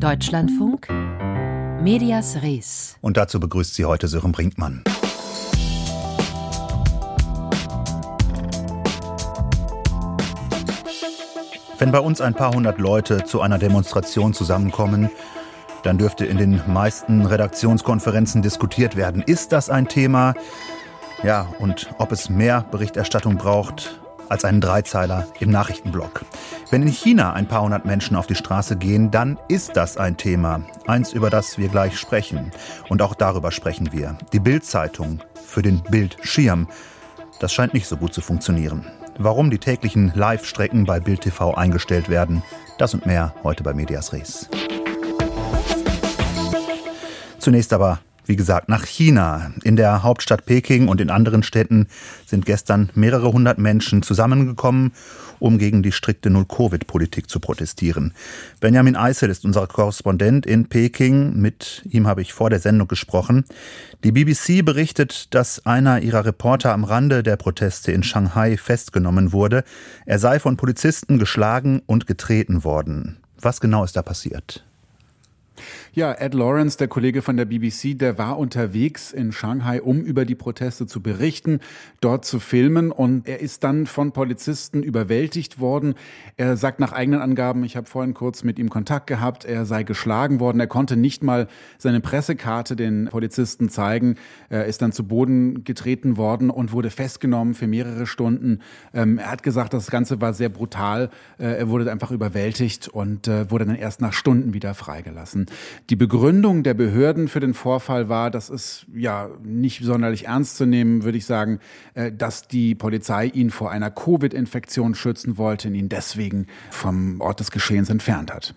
Deutschlandfunk Medias Res. Und dazu begrüßt sie heute Sören Brinkmann. Wenn bei uns ein paar hundert Leute zu einer Demonstration zusammenkommen, dann dürfte in den meisten Redaktionskonferenzen diskutiert werden. Ist das ein Thema? Ja, und ob es mehr Berichterstattung braucht als einen Dreizeiler im Nachrichtenblock. Wenn in China ein paar hundert Menschen auf die Straße gehen, dann ist das ein Thema. Eins, über das wir gleich sprechen. Und auch darüber sprechen wir. Die Bildzeitung für den Bildschirm. Das scheint nicht so gut zu funktionieren. Warum die täglichen Live-Strecken bei Bild TV eingestellt werden, das und mehr heute bei Medias Res. Zunächst aber wie gesagt, nach China. In der Hauptstadt Peking und in anderen Städten sind gestern mehrere hundert Menschen zusammengekommen, um gegen die strikte Null-Covid-Politik zu protestieren. Benjamin Eisel ist unser Korrespondent in Peking. Mit ihm habe ich vor der Sendung gesprochen. Die BBC berichtet, dass einer ihrer Reporter am Rande der Proteste in Shanghai festgenommen wurde. Er sei von Polizisten geschlagen und getreten worden. Was genau ist da passiert? Ja, Ed Lawrence, der Kollege von der BBC, der war unterwegs in Shanghai, um über die Proteste zu berichten, dort zu filmen und er ist dann von Polizisten überwältigt worden. Er sagt nach eigenen Angaben, ich habe vorhin kurz mit ihm Kontakt gehabt, er sei geschlagen worden, er konnte nicht mal seine Pressekarte den Polizisten zeigen, er ist dann zu Boden getreten worden und wurde festgenommen für mehrere Stunden. Ähm, er hat gesagt, das Ganze war sehr brutal, äh, er wurde einfach überwältigt und äh, wurde dann erst nach Stunden wieder freigelassen. Die Begründung der Behörden für den Vorfall war, das ist ja nicht sonderlich ernst zu nehmen, würde ich sagen, äh, dass die Polizei ihn vor einer Covid-Infektion schützen wollte und ihn deswegen vom Ort des Geschehens entfernt hat.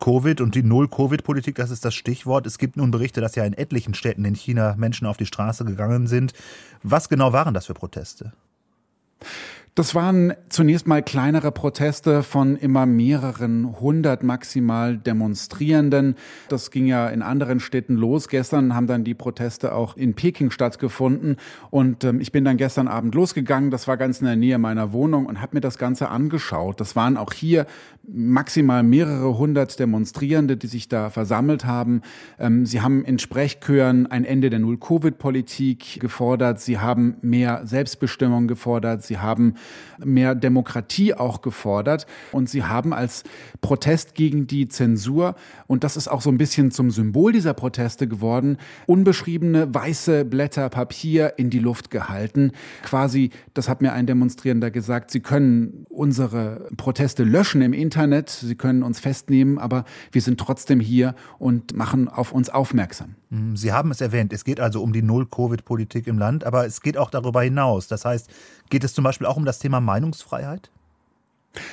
Covid und die Null-Covid-Politik, das ist das Stichwort. Es gibt nun Berichte, dass ja in etlichen Städten in China Menschen auf die Straße gegangen sind. Was genau waren das für Proteste? Das waren zunächst mal kleinere Proteste von immer mehreren hundert maximal Demonstrierenden. Das ging ja in anderen Städten los. Gestern haben dann die Proteste auch in Peking stattgefunden. Und ähm, ich bin dann gestern Abend losgegangen. Das war ganz in der Nähe meiner Wohnung und habe mir das Ganze angeschaut. Das waren auch hier maximal mehrere hundert Demonstrierende, die sich da versammelt haben. Ähm, sie haben in Sprechchören ein Ende der Null-Covid-Politik gefordert. Sie haben mehr Selbstbestimmung gefordert. Sie haben mehr Demokratie auch gefordert. Und sie haben als Protest gegen die Zensur, und das ist auch so ein bisschen zum Symbol dieser Proteste geworden, unbeschriebene weiße Blätter Papier in die Luft gehalten. Quasi, das hat mir ein Demonstrierender gesagt, sie können unsere Proteste löschen im Internet, sie können uns festnehmen, aber wir sind trotzdem hier und machen auf uns aufmerksam. Hm, sie haben es erwähnt, es geht also um die Null-Covid-Politik im Land, aber es geht auch darüber hinaus. Das heißt, geht es zum Beispiel auch um das Thema Meinungsfreiheit?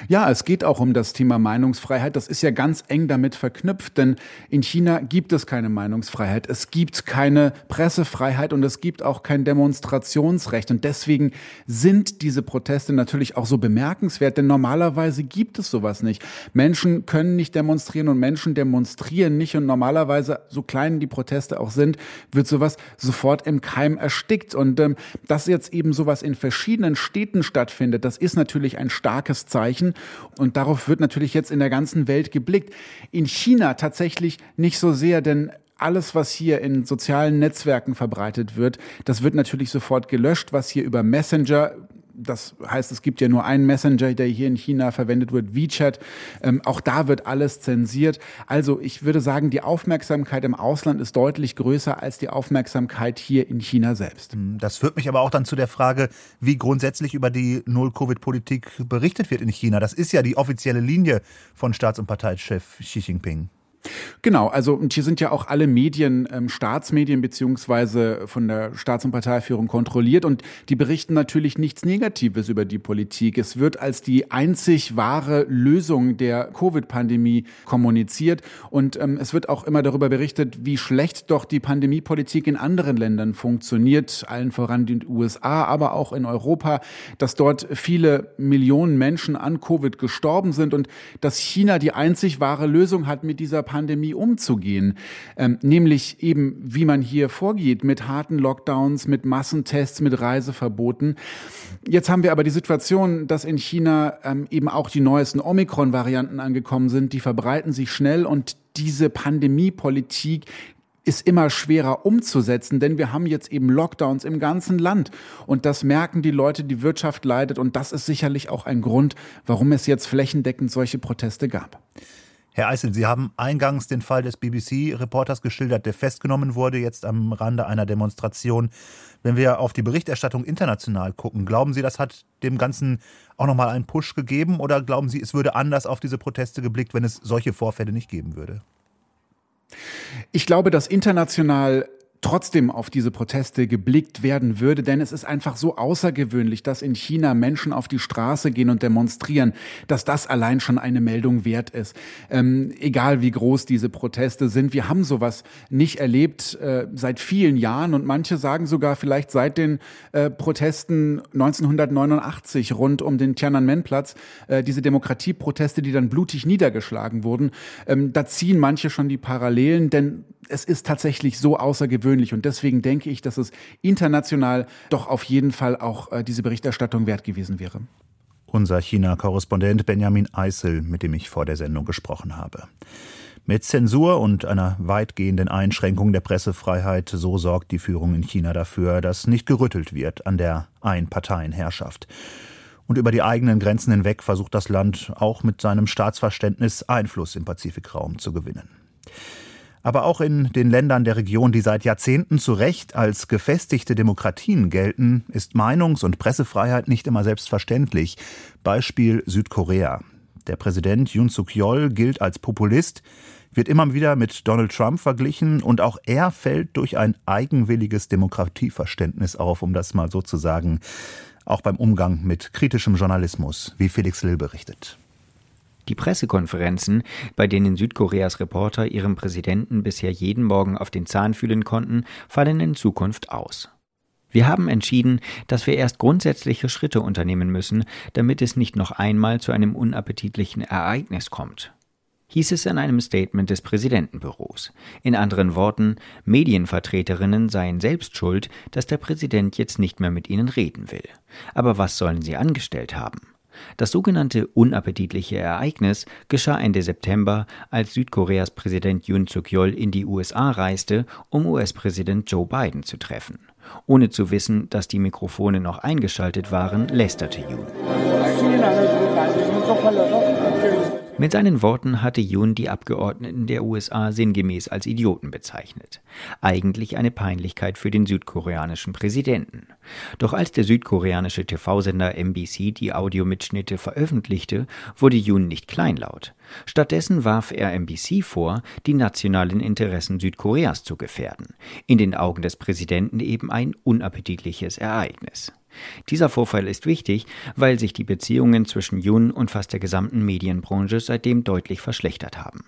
Ja, es geht auch um das Thema Meinungsfreiheit. Das ist ja ganz eng damit verknüpft, denn in China gibt es keine Meinungsfreiheit. Es gibt keine Pressefreiheit und es gibt auch kein Demonstrationsrecht. Und deswegen sind diese Proteste natürlich auch so bemerkenswert, denn normalerweise gibt es sowas nicht. Menschen können nicht demonstrieren und Menschen demonstrieren nicht. Und normalerweise, so klein die Proteste auch sind, wird sowas sofort im Keim erstickt. Und ähm, dass jetzt eben sowas in verschiedenen Städten stattfindet, das ist natürlich ein starkes Zeichen erreichen. Und darauf wird natürlich jetzt in der ganzen Welt geblickt. In China tatsächlich nicht so sehr, denn alles, was hier in sozialen Netzwerken verbreitet wird, das wird natürlich sofort gelöscht, was hier über Messenger das heißt, es gibt ja nur einen Messenger, der hier in China verwendet wird, WeChat. Ähm, auch da wird alles zensiert. Also ich würde sagen, die Aufmerksamkeit im Ausland ist deutlich größer als die Aufmerksamkeit hier in China selbst. Hm, das führt mich aber auch dann zu der Frage, wie grundsätzlich über die Null-Covid-Politik berichtet wird in China. Das ist ja die offizielle Linie von Staats- und Parteichef Xi Jinping. Genau, also und hier sind ja auch alle Medien, ähm, Staatsmedien beziehungsweise von der Staats- und Parteiführung kontrolliert und die berichten natürlich nichts Negatives über die Politik. Es wird als die einzig wahre Lösung der Covid-Pandemie kommuniziert und ähm, es wird auch immer darüber berichtet, wie schlecht doch die Pandemiepolitik in anderen Ländern funktioniert, allen voran den USA, aber auch in Europa, dass dort viele Millionen Menschen an Covid gestorben sind und dass China die einzig wahre Lösung hat mit dieser Pandemie umzugehen. Ähm, nämlich eben, wie man hier vorgeht, mit harten Lockdowns, mit Massentests, mit Reiseverboten. Jetzt haben wir aber die Situation, dass in China ähm, eben auch die neuesten Omikron-Varianten angekommen sind. Die verbreiten sich schnell und diese Pandemiepolitik ist immer schwerer umzusetzen, denn wir haben jetzt eben Lockdowns im ganzen Land und das merken die Leute, die Wirtschaft leidet und das ist sicherlich auch ein Grund, warum es jetzt flächendeckend solche Proteste gab. Herr Eisel, Sie haben eingangs den Fall des BBC-Reporters geschildert, der festgenommen wurde, jetzt am Rande einer Demonstration. Wenn wir auf die Berichterstattung international gucken, glauben Sie, das hat dem Ganzen auch nochmal einen Push gegeben oder glauben Sie, es würde anders auf diese Proteste geblickt, wenn es solche Vorfälle nicht geben würde? Ich glaube, dass international trotzdem auf diese Proteste geblickt werden würde, denn es ist einfach so außergewöhnlich, dass in China Menschen auf die Straße gehen und demonstrieren, dass das allein schon eine Meldung wert ist. Ähm, egal wie groß diese Proteste sind, wir haben sowas nicht erlebt äh, seit vielen Jahren und manche sagen sogar vielleicht seit den äh, Protesten 1989 rund um den Tiananmen-Platz, äh, diese Demokratieproteste, die dann blutig niedergeschlagen wurden, ähm, da ziehen manche schon die Parallelen, denn es ist tatsächlich so außergewöhnlich und deswegen denke ich, dass es international doch auf jeden Fall auch äh, diese Berichterstattung wert gewesen wäre. Unser China-Korrespondent Benjamin Eisel, mit dem ich vor der Sendung gesprochen habe. Mit Zensur und einer weitgehenden Einschränkung der Pressefreiheit, so sorgt die Führung in China dafür, dass nicht gerüttelt wird an der Einparteienherrschaft. Und über die eigenen Grenzen hinweg versucht das Land auch mit seinem Staatsverständnis Einfluss im Pazifikraum zu gewinnen. Aber auch in den Ländern der Region, die seit Jahrzehnten zu Recht als gefestigte Demokratien gelten, ist Meinungs- und Pressefreiheit nicht immer selbstverständlich. Beispiel Südkorea. Der Präsident Yoon Suk-yeol gilt als Populist, wird immer wieder mit Donald Trump verglichen und auch er fällt durch ein eigenwilliges Demokratieverständnis auf, um das mal so zu sagen, auch beim Umgang mit kritischem Journalismus, wie Felix Lill berichtet. Die Pressekonferenzen, bei denen Südkoreas Reporter ihrem Präsidenten bisher jeden Morgen auf den Zahn fühlen konnten, fallen in Zukunft aus. Wir haben entschieden, dass wir erst grundsätzliche Schritte unternehmen müssen, damit es nicht noch einmal zu einem unappetitlichen Ereignis kommt hieß es in einem Statement des Präsidentenbüros. In anderen Worten, Medienvertreterinnen seien selbst schuld, dass der Präsident jetzt nicht mehr mit ihnen reden will. Aber was sollen sie angestellt haben? Das sogenannte unappetitliche Ereignis geschah Ende September, als Südkoreas Präsident Yoon Suk-yeol in die USA reiste, um US-Präsident Joe Biden zu treffen. Ohne zu wissen, dass die Mikrofone noch eingeschaltet waren, lästerte Yoon. Mit seinen Worten hatte Yoon die Abgeordneten der USA sinngemäß als Idioten bezeichnet. Eigentlich eine Peinlichkeit für den südkoreanischen Präsidenten. Doch als der südkoreanische TV-Sender MBC die Audiomitschnitte veröffentlichte, wurde Yoon nicht kleinlaut. Stattdessen warf er MBC vor, die nationalen Interessen Südkoreas zu gefährden. In den Augen des Präsidenten eben ein unappetitliches Ereignis. Dieser Vorfall ist wichtig, weil sich die Beziehungen zwischen Yun und fast der gesamten Medienbranche seitdem deutlich verschlechtert haben.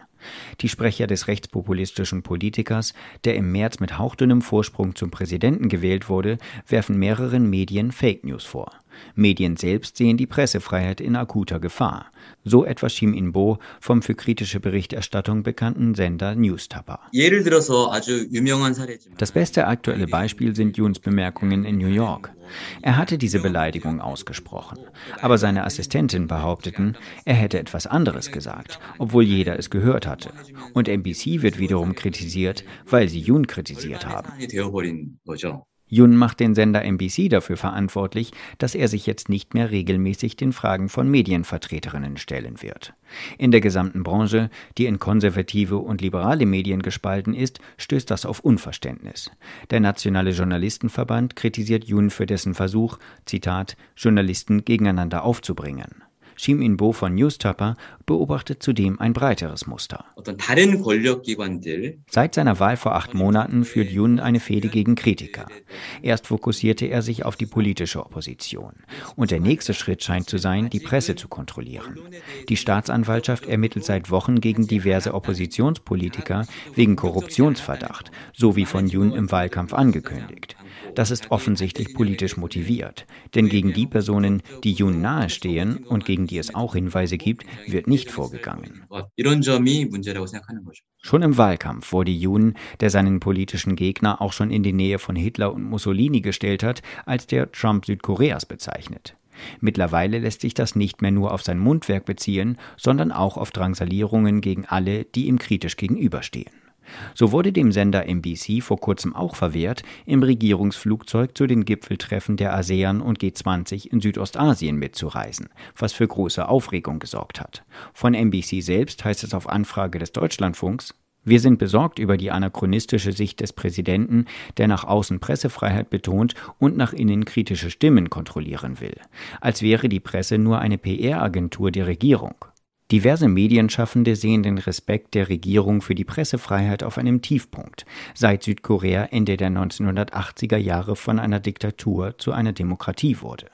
Die Sprecher des rechtspopulistischen Politikers, der im März mit hauchdünnem Vorsprung zum Präsidenten gewählt wurde, werfen mehreren Medien Fake News vor. Medien selbst sehen die Pressefreiheit in akuter Gefahr. So etwa Shim In-bo vom für kritische Berichterstattung bekannten Sender Newstapper. Das beste aktuelle Beispiel sind Juns Bemerkungen in New York. Er hatte diese Beleidigung ausgesprochen, aber seine Assistenten behaupteten, er hätte etwas anderes gesagt, obwohl jeder es gehört hatte. Und NBC wird wiederum kritisiert, weil sie Jun kritisiert haben. Yun macht den Sender NBC dafür verantwortlich, dass er sich jetzt nicht mehr regelmäßig den Fragen von Medienvertreterinnen stellen wird. In der gesamten Branche, die in konservative und liberale Medien gespalten ist, stößt das auf Unverständnis. Der Nationale Journalistenverband kritisiert Yun für dessen Versuch, Zitat, Journalisten gegeneinander aufzubringen. Shim In-bo von Newstopper beobachtet zudem ein breiteres Muster. Seit seiner Wahl vor acht Monaten führt Yun eine Fehde gegen Kritiker. Erst fokussierte er sich auf die politische Opposition. Und der nächste Schritt scheint zu sein, die Presse zu kontrollieren. Die Staatsanwaltschaft ermittelt seit Wochen gegen diverse Oppositionspolitiker wegen Korruptionsverdacht, so wie von Yun im Wahlkampf angekündigt. Das ist offensichtlich politisch motiviert. Denn gegen die Personen, die Yun nahestehen und gegen die es auch Hinweise gibt, wird nicht vorgegangen. Schon im Wahlkampf wurde Yun, der seinen politischen Gegner auch schon in die Nähe von Hitler und Mussolini gestellt hat, als der Trump Südkoreas bezeichnet. Mittlerweile lässt sich das nicht mehr nur auf sein Mundwerk beziehen, sondern auch auf Drangsalierungen gegen alle, die ihm kritisch gegenüberstehen. So wurde dem Sender NBC vor kurzem auch verwehrt, im Regierungsflugzeug zu den Gipfeltreffen der ASEAN und G20 in Südostasien mitzureisen, was für große Aufregung gesorgt hat. Von NBC selbst heißt es auf Anfrage des Deutschlandfunks, wir sind besorgt über die anachronistische Sicht des Präsidenten, der nach außen Pressefreiheit betont und nach innen kritische Stimmen kontrollieren will, als wäre die Presse nur eine PR-Agentur der Regierung. Diverse Medienschaffende sehen den Respekt der Regierung für die Pressefreiheit auf einem Tiefpunkt, seit Südkorea Ende der 1980er Jahre von einer Diktatur zu einer Demokratie wurde.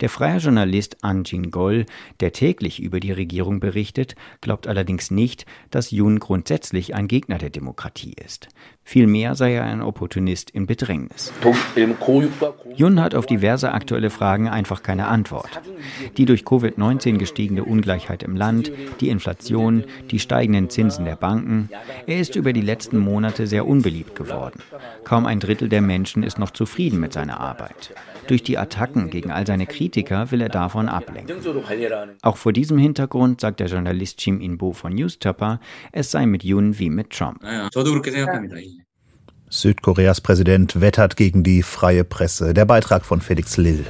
Der freie Journalist An Jin-gol, der täglich über die Regierung berichtet, glaubt allerdings nicht, dass Yoon grundsätzlich ein Gegner der Demokratie ist. Vielmehr sei er ein Opportunist in Bedrängnis. Yoon hat auf diverse aktuelle Fragen einfach keine Antwort. Die durch Covid-19 gestiegene Ungleichheit im Land, die Inflation, die steigenden Zinsen der Banken. Er ist über die letzten Monate sehr unbeliebt geworden. Kaum ein Drittel der Menschen ist noch zufrieden mit seiner Arbeit. Durch die Attacken gegen all seine Kritiker will er davon ablenken. Auch vor diesem Hintergrund sagt der Journalist Jim Inbo von Newstopper, es sei mit Yoon wie mit Trump. Südkoreas Präsident wettert gegen die freie Presse. Der Beitrag von Felix Lill.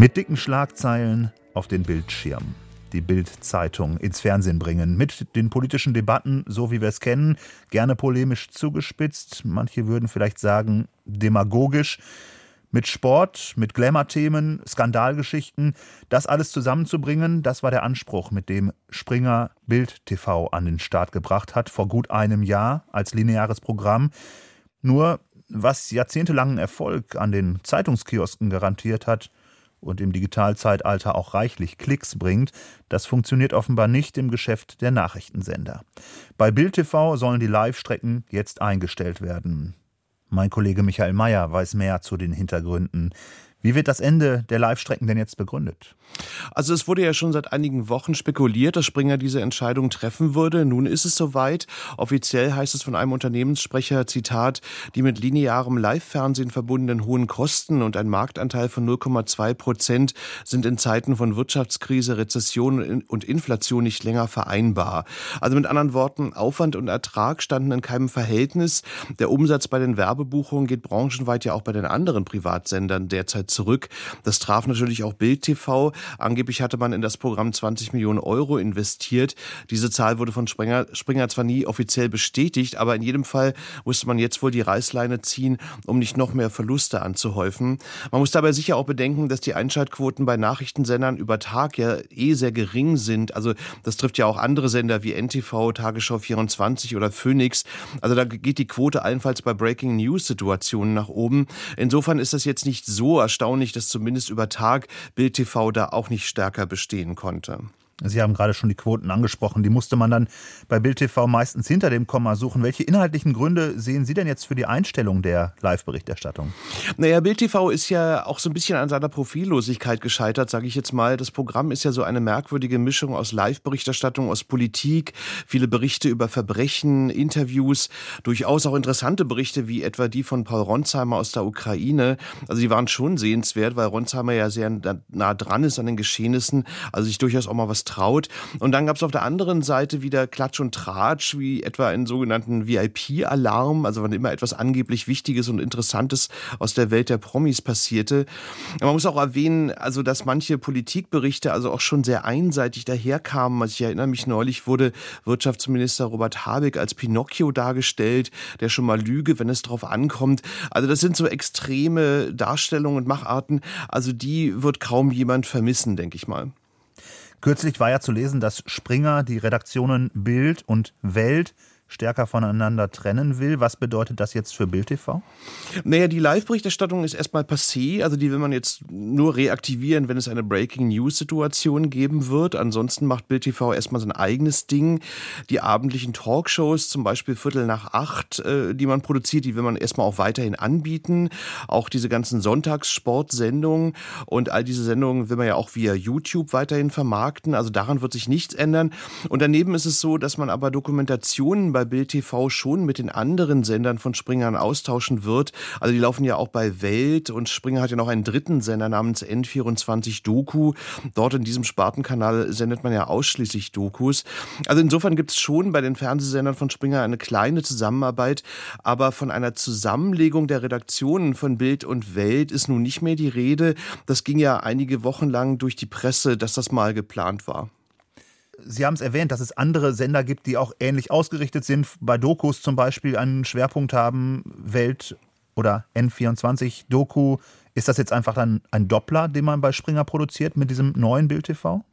Mit dicken Schlagzeilen auf den Bildschirm. Die Bild-Zeitung ins Fernsehen bringen. Mit den politischen Debatten, so wie wir es kennen, gerne polemisch zugespitzt. Manche würden vielleicht sagen, demagogisch. Mit Sport, mit Glamour-Themen, Skandalgeschichten, das alles zusammenzubringen, das war der Anspruch, mit dem Springer Bild TV an den Start gebracht hat, vor gut einem Jahr als lineares Programm. Nur, was jahrzehntelangen Erfolg an den Zeitungskiosken garantiert hat, und im Digitalzeitalter auch reichlich Klicks bringt, das funktioniert offenbar nicht im Geschäft der Nachrichtensender. Bei Bild TV sollen die Live-Strecken jetzt eingestellt werden. Mein Kollege Michael Mayer weiß mehr zu den Hintergründen. Wie wird das Ende der Live-Strecken denn jetzt begründet? Also es wurde ja schon seit einigen Wochen spekuliert, dass Springer diese Entscheidung treffen würde. Nun ist es soweit. Offiziell heißt es von einem Unternehmenssprecher, Zitat, die mit linearem Live-Fernsehen verbundenen hohen Kosten und ein Marktanteil von 0,2 Prozent sind in Zeiten von Wirtschaftskrise, Rezession und Inflation nicht länger vereinbar. Also mit anderen Worten, Aufwand und Ertrag standen in keinem Verhältnis. Der Umsatz bei den Werbebuchungen geht branchenweit ja auch bei den anderen Privatsendern derzeit zurück. Das traf natürlich auch Bild TV. Angeblich hatte man in das Programm 20 Millionen Euro investiert. Diese Zahl wurde von Springer, Springer zwar nie offiziell bestätigt, aber in jedem Fall musste man jetzt wohl die Reißleine ziehen, um nicht noch mehr Verluste anzuhäufen. Man muss dabei sicher auch bedenken, dass die Einschaltquoten bei Nachrichtensendern über Tag ja eh sehr gering sind. Also das trifft ja auch andere Sender wie NTV, Tagesschau 24 oder Phoenix. Also da geht die Quote allenfalls bei Breaking News Situationen nach oben. Insofern ist das jetzt nicht so erstaunlich, dass zumindest über Tag Bild TV da auch nicht stärker bestehen konnte. Sie haben gerade schon die Quoten angesprochen. Die musste man dann bei Bild TV meistens hinter dem Komma suchen. Welche inhaltlichen Gründe sehen Sie denn jetzt für die Einstellung der Live-Berichterstattung? Naja, Bild TV ist ja auch so ein bisschen an seiner Profillosigkeit gescheitert, sage ich jetzt mal. Das Programm ist ja so eine merkwürdige Mischung aus Live-Berichterstattung, aus Politik, viele Berichte über Verbrechen, Interviews, durchaus auch interessante Berichte wie etwa die von Paul Ronsheimer aus der Ukraine. Also die waren schon sehenswert, weil Ronsheimer ja sehr nah dran ist an den Geschehnissen, also sich durchaus auch mal was traut. Und dann gab es auf der anderen Seite wieder Klatsch und Tratsch, wie etwa einen sogenannten VIP-Alarm, also wenn immer etwas angeblich Wichtiges und Interessantes aus der Welt der Promis passierte. Man muss auch erwähnen, also dass manche Politikberichte also auch schon sehr einseitig daherkamen. Also ich erinnere mich neulich wurde Wirtschaftsminister Robert Habeck als Pinocchio dargestellt, der schon mal lüge, wenn es drauf ankommt. Also das sind so extreme Darstellungen und Macharten. Also die wird kaum jemand vermissen, denke ich mal. Kürzlich war ja zu lesen, dass Springer die Redaktionen Bild und Welt stärker voneinander trennen will. Was bedeutet das jetzt für Bild TV? Naja, die Live-Berichterstattung ist erstmal passé. Also die will man jetzt nur reaktivieren, wenn es eine Breaking-News-Situation geben wird. Ansonsten macht Bild TV erstmal sein eigenes Ding. Die abendlichen Talkshows, zum Beispiel Viertel nach acht, äh, die man produziert, die will man erstmal auch weiterhin anbieten. Auch diese ganzen Sonntagssportsendungen und all diese Sendungen will man ja auch via YouTube weiterhin vermarkten. Also daran wird sich nichts ändern. Und daneben ist es so, dass man aber Dokumentationen bei bei Bild TV schon mit den anderen Sendern von Springern austauschen wird. Also die laufen ja auch bei Welt und Springer hat ja noch einen dritten Sender namens N24 Doku. Dort in diesem Spartenkanal sendet man ja ausschließlich Dokus. Also insofern gibt es schon bei den Fernsehsendern von Springer eine kleine Zusammenarbeit, aber von einer Zusammenlegung der Redaktionen von Bild und Welt ist nun nicht mehr die Rede. Das ging ja einige Wochen lang durch die Presse, dass das mal geplant war. Sie haben es erwähnt, dass es andere Sender gibt, die auch ähnlich ausgerichtet sind, bei Dokus zum Beispiel einen Schwerpunkt haben, Welt oder N24 Doku ist das jetzt einfach dann ein Doppler, den man bei Springer produziert mit diesem neuen Bild TV?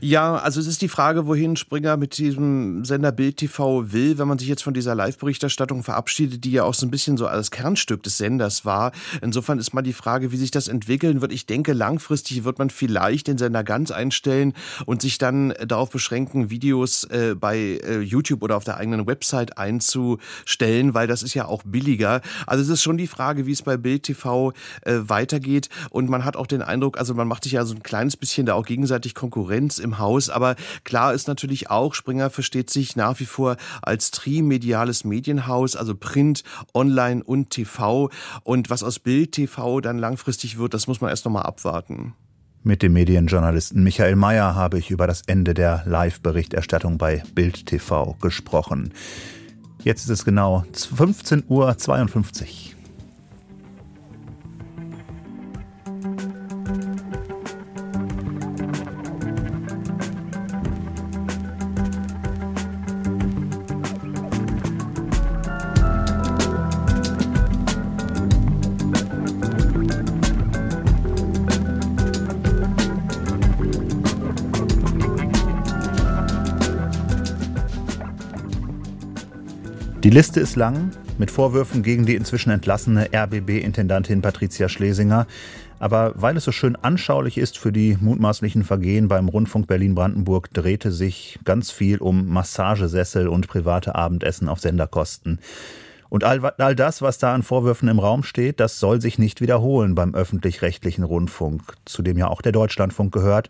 Ja, also es ist die Frage, wohin Springer mit diesem Sender Bild TV will, wenn man sich jetzt von dieser Live-Berichterstattung verabschiedet, die ja auch so ein bisschen so als Kernstück des Senders war. Insofern ist mal die Frage, wie sich das entwickeln wird. Ich denke, langfristig wird man vielleicht den Sender ganz einstellen und sich dann darauf beschränken, Videos äh, bei äh, YouTube oder auf der eigenen Website einzustellen, weil das ist ja auch billiger. Also es ist schon die Frage, wie es bei Bild TV äh, weitergeht weitergeht. Und man hat auch den Eindruck, also man macht sich ja so ein kleines bisschen da auch gegenseitig Konkurrenz im Haus. Aber klar ist natürlich auch, Springer versteht sich nach wie vor als trimediales Medienhaus, also Print, Online und TV. Und was aus Bild TV dann langfristig wird, das muss man erst nochmal abwarten. Mit dem Medienjournalisten Michael Mayer habe ich über das Ende der Live-Berichterstattung bei Bild TV gesprochen. Jetzt ist es genau 15.52 Uhr. Die Liste ist lang mit Vorwürfen gegen die inzwischen entlassene RBB-Intendantin Patricia Schlesinger. Aber weil es so schön anschaulich ist für die mutmaßlichen Vergehen beim Rundfunk Berlin-Brandenburg, drehte sich ganz viel um Massagesessel und private Abendessen auf Senderkosten. Und all, all das, was da an Vorwürfen im Raum steht, das soll sich nicht wiederholen beim öffentlich-rechtlichen Rundfunk, zu dem ja auch der Deutschlandfunk gehört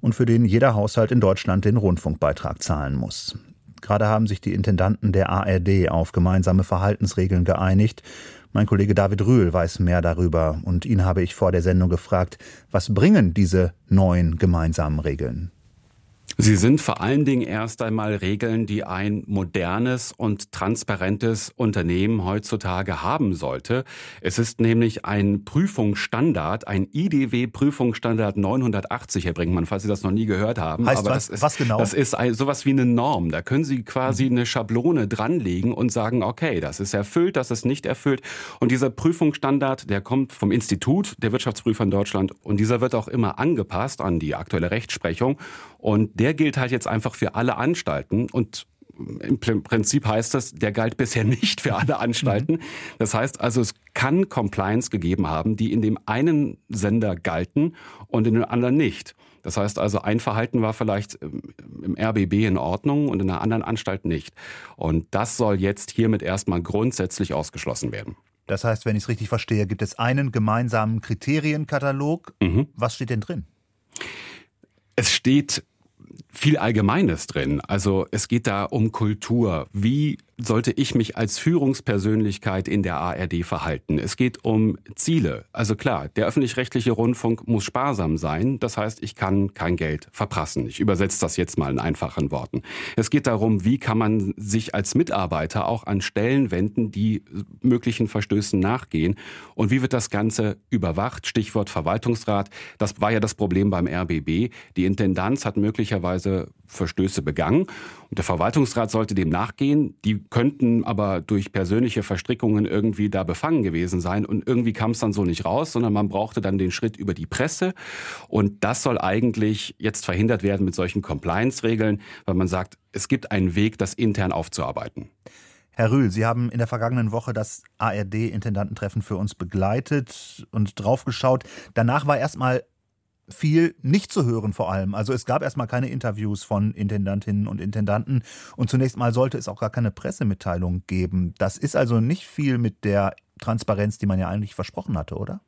und für den jeder Haushalt in Deutschland den Rundfunkbeitrag zahlen muss. Gerade haben sich die Intendanten der ARD auf gemeinsame Verhaltensregeln geeinigt. Mein Kollege David Rühl weiß mehr darüber und ihn habe ich vor der Sendung gefragt, was bringen diese neuen gemeinsamen Regeln? Sie sind vor allen Dingen erst einmal Regeln, die ein modernes und transparentes Unternehmen heutzutage haben sollte. Es ist nämlich ein Prüfungsstandard, ein IDW-Prüfungsstandard 980, Herr Brinkmann, falls Sie das noch nie gehört haben. Heißt Aber was, das ist, was genau? Das ist ein, sowas wie eine Norm. Da können Sie quasi mhm. eine Schablone dranlegen und sagen, okay, das ist erfüllt, das ist nicht erfüllt. Und dieser Prüfungsstandard, der kommt vom Institut der Wirtschaftsprüfer in Deutschland und dieser wird auch immer angepasst an die aktuelle Rechtsprechung. Und der gilt halt jetzt einfach für alle Anstalten und im Prinzip heißt das, der galt bisher nicht für alle Anstalten. Mhm. Das heißt also, es kann Compliance gegeben haben, die in dem einen Sender galten und in dem anderen nicht. Das heißt also, ein Verhalten war vielleicht im RBB in Ordnung und in einer anderen Anstalt nicht. Und das soll jetzt hiermit erstmal grundsätzlich ausgeschlossen werden. Das heißt, wenn ich es richtig verstehe, gibt es einen gemeinsamen Kriterienkatalog. Mhm. Was steht denn drin? Es steht viel Allgemeines drin. Also es geht da um Kultur. Wie sollte ich mich als Führungspersönlichkeit in der ARD verhalten? Es geht um Ziele. Also klar, der öffentlich-rechtliche Rundfunk muss sparsam sein. Das heißt, ich kann kein Geld verprassen. Ich übersetze das jetzt mal in einfachen Worten. Es geht darum, wie kann man sich als Mitarbeiter auch an Stellen wenden, die möglichen Verstößen nachgehen. Und wie wird das Ganze überwacht? Stichwort Verwaltungsrat. Das war ja das Problem beim RBB. Die Intendanz hat möglicherweise Verstöße begangen. Und der Verwaltungsrat sollte dem nachgehen. Die könnten aber durch persönliche Verstrickungen irgendwie da befangen gewesen sein. Und irgendwie kam es dann so nicht raus, sondern man brauchte dann den Schritt über die Presse. Und das soll eigentlich jetzt verhindert werden mit solchen Compliance-Regeln, weil man sagt, es gibt einen Weg, das intern aufzuarbeiten. Herr Rühl, Sie haben in der vergangenen Woche das ARD-Intendantentreffen für uns begleitet und draufgeschaut. Danach war erstmal viel nicht zu hören vor allem. Also es gab erstmal keine Interviews von Intendantinnen und Intendanten und zunächst mal sollte es auch gar keine Pressemitteilung geben. Das ist also nicht viel mit der Transparenz, die man ja eigentlich versprochen hatte, oder?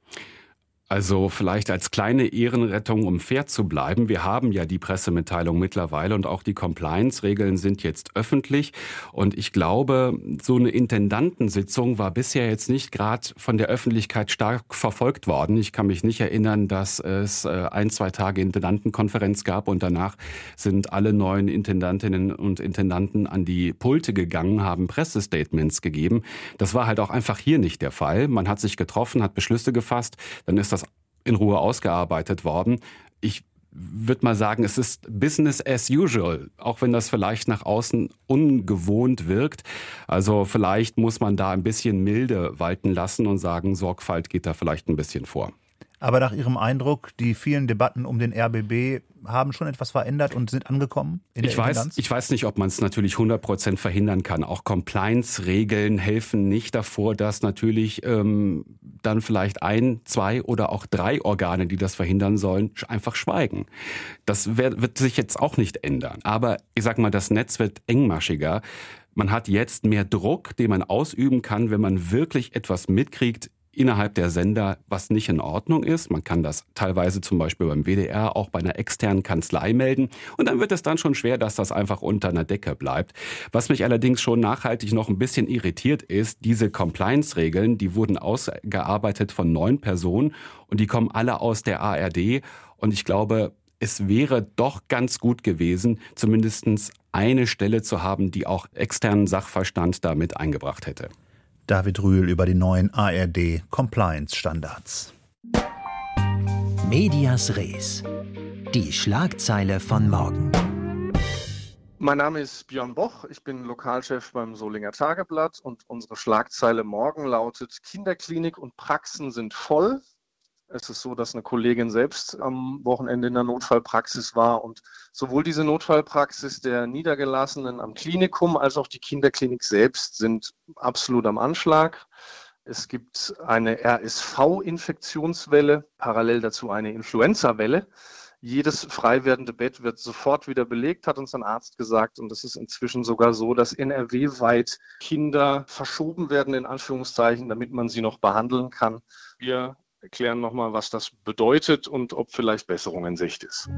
Also vielleicht als kleine Ehrenrettung, um fair zu bleiben. Wir haben ja die Pressemitteilung mittlerweile und auch die Compliance-Regeln sind jetzt öffentlich. Und ich glaube, so eine Intendantensitzung war bisher jetzt nicht gerade von der Öffentlichkeit stark verfolgt worden. Ich kann mich nicht erinnern, dass es äh, ein, zwei Tage Intendantenkonferenz gab und danach sind alle neuen Intendantinnen und Intendanten an die Pulte gegangen, haben Pressestatements gegeben. Das war halt auch einfach hier nicht der Fall. Man hat sich getroffen, hat Beschlüsse gefasst, dann ist das in Ruhe ausgearbeitet worden. Ich würde mal sagen, es ist Business as usual, auch wenn das vielleicht nach außen ungewohnt wirkt. Also vielleicht muss man da ein bisschen milde walten lassen und sagen, Sorgfalt geht da vielleicht ein bisschen vor. Aber nach Ihrem Eindruck, die vielen Debatten um den RBB haben schon etwas verändert und sind angekommen? ich, weiß, ich weiß nicht, ob man es natürlich 100 Prozent verhindern kann. Auch Compliance-Regeln helfen nicht davor, dass natürlich ähm, dann vielleicht ein, zwei oder auch drei Organe, die das verhindern sollen, einfach schweigen. Das wird, sich jetzt auch nicht ändern. Aber ich sag mal, das Netz wird engmaschiger. Man hat jetzt mehr Druck, den man ausüben kann, wenn man wirklich etwas mitkriegt innerhalb der Sender, was nicht in Ordnung ist. Man kann das teilweise zum Beispiel beim WDR auch bei einer externen Kanzlei melden. Und dann wird es dann schon schwer, dass das einfach unter einer Decke bleibt. Was mich allerdings schon nachhaltig noch ein bisschen irritiert ist, diese Compliance-Regeln, die wurden ausgearbeitet von neun Personen und die kommen alle aus der ARD. Und ich glaube, es wäre doch ganz gut gewesen, zumindest eine Stelle zu haben, die auch externen Sachverstand damit eingebracht hätte. David Rühl über die neuen ARD Compliance Standards. Medias Res. Die Schlagzeile von morgen. Mein Name ist Björn Boch, ich bin Lokalchef beim Solinger Tageblatt und unsere Schlagzeile morgen lautet Kinderklinik und Praxen sind voll. Es ist so, dass eine Kollegin selbst am Wochenende in der Notfallpraxis war und sowohl diese Notfallpraxis der Niedergelassenen am Klinikum als auch die Kinderklinik selbst sind absolut am Anschlag. Es gibt eine RSV-Infektionswelle, parallel dazu eine Influenza-Welle. Jedes frei werdende Bett wird sofort wieder belegt, hat uns ein Arzt gesagt. Und es ist inzwischen sogar so, dass NRW-weit Kinder verschoben werden, in Anführungszeichen, damit man sie noch behandeln kann. Wir erklären nochmal, was das bedeutet und ob vielleicht Besserung in Sicht ist.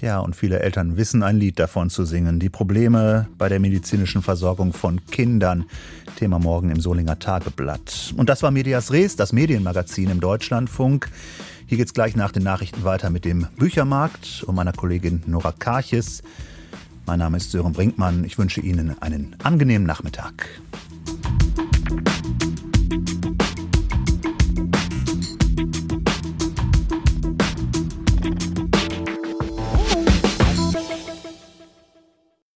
Ja, und viele Eltern wissen ein Lied davon zu singen. Die Probleme bei der medizinischen Versorgung von Kindern. Thema morgen im Solinger Tageblatt. Und das war Medias Res, das Medienmagazin im Deutschlandfunk. Hier geht's gleich nach den Nachrichten weiter mit dem Büchermarkt und meiner Kollegin Nora Karches. Mein Name ist Sören Brinkmann. Ich wünsche Ihnen einen angenehmen Nachmittag.